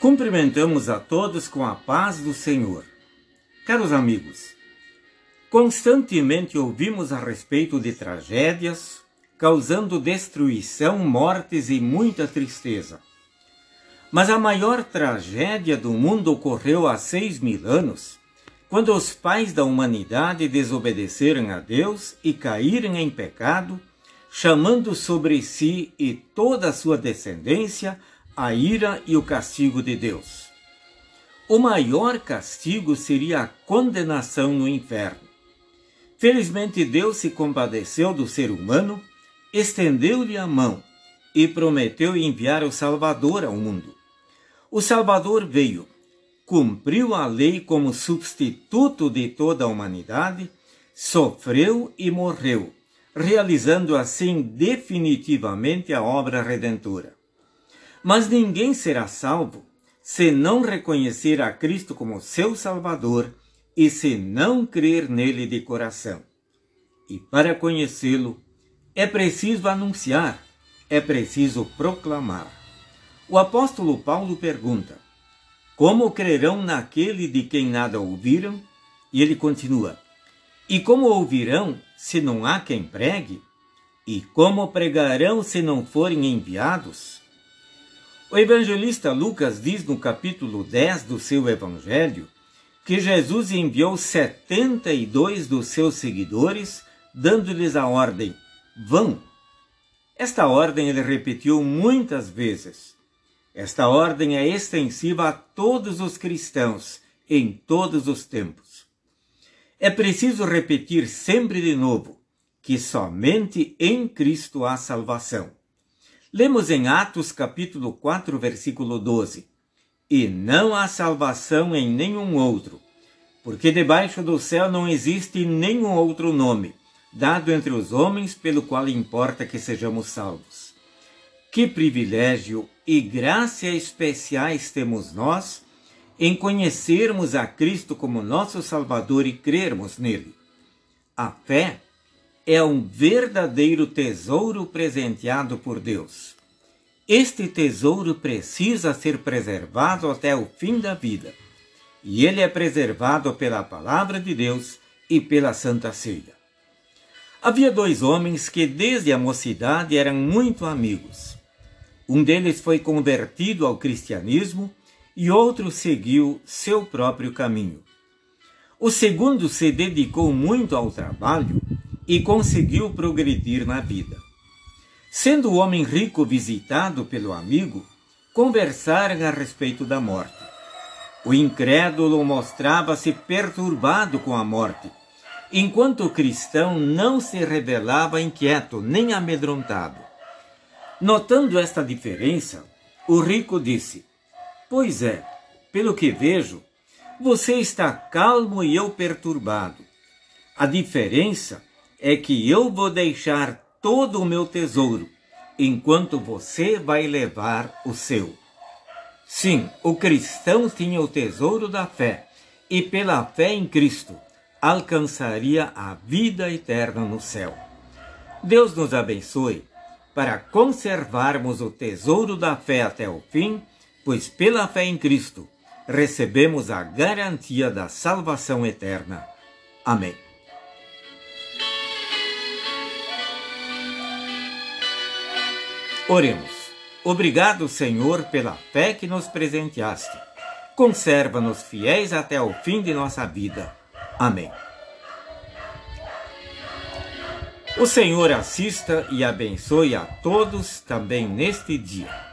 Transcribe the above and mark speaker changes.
Speaker 1: Cumprimentamos a todos com a paz do Senhor. Caros amigos, constantemente ouvimos a respeito de tragédias, causando destruição, mortes e muita tristeza. Mas a maior tragédia do mundo ocorreu há seis mil anos, quando os pais da humanidade desobedeceram a Deus e caíram em pecado, chamando sobre si e toda a sua descendência a ira e o castigo de Deus. O maior castigo seria a condenação no inferno. Felizmente, Deus se compadeceu do ser humano, estendeu-lhe a mão e prometeu enviar o Salvador ao mundo. O Salvador veio, cumpriu a lei como substituto de toda a humanidade, sofreu e morreu, realizando assim definitivamente a obra redentora. Mas ninguém será salvo se não reconhecer a Cristo como seu Salvador e se não crer nele de coração. E para conhecê-lo, é preciso anunciar, é preciso proclamar. O apóstolo Paulo pergunta: Como crerão naquele de quem nada ouviram? E ele continua: E como ouvirão se não há quem pregue? E como pregarão se não forem enviados? O evangelista Lucas diz no capítulo 10 do seu evangelho que Jesus enviou 72 dos seus seguidores, dando-lhes a ordem: vão. Esta ordem ele repetiu muitas vezes. Esta ordem é extensiva a todos os cristãos, em todos os tempos. É preciso repetir sempre de novo que somente em Cristo há salvação. Lemos em Atos capítulo 4, versículo 12: E não há salvação em nenhum outro, porque debaixo do céu não existe nenhum outro nome, dado entre os homens pelo qual importa que sejamos salvos. Que privilégio e graça especiais temos nós em conhecermos a Cristo como nosso Salvador e crermos nele. A fé é um verdadeiro tesouro presenteado por Deus. Este tesouro precisa ser preservado até o fim da vida, e ele é preservado pela palavra de Deus e pela Santa Ceia. Havia dois homens que desde a mocidade eram muito amigos. Um deles foi convertido ao cristianismo e outro seguiu seu próprio caminho. O segundo se dedicou muito ao trabalho e conseguiu progredir na vida. Sendo o homem rico visitado pelo amigo, conversaram a respeito da morte. O incrédulo mostrava-se perturbado com a morte, enquanto o cristão não se revelava inquieto nem amedrontado. Notando esta diferença, o rico disse: Pois é, pelo que vejo, você está calmo e eu perturbado. A diferença é que eu vou deixar todo o meu tesouro, enquanto você vai levar o seu. Sim, o cristão tinha o tesouro da fé, e pela fé em Cristo alcançaria a vida eterna no céu. Deus nos abençoe para conservarmos o tesouro da fé até o fim, pois pela fé em Cristo recebemos a garantia da salvação eterna. Amém. Oremos. Obrigado, Senhor, pela fé que nos presenteaste. Conserva-nos fiéis até o fim de nossa vida. Amém. O Senhor assista e abençoe a todos também neste dia.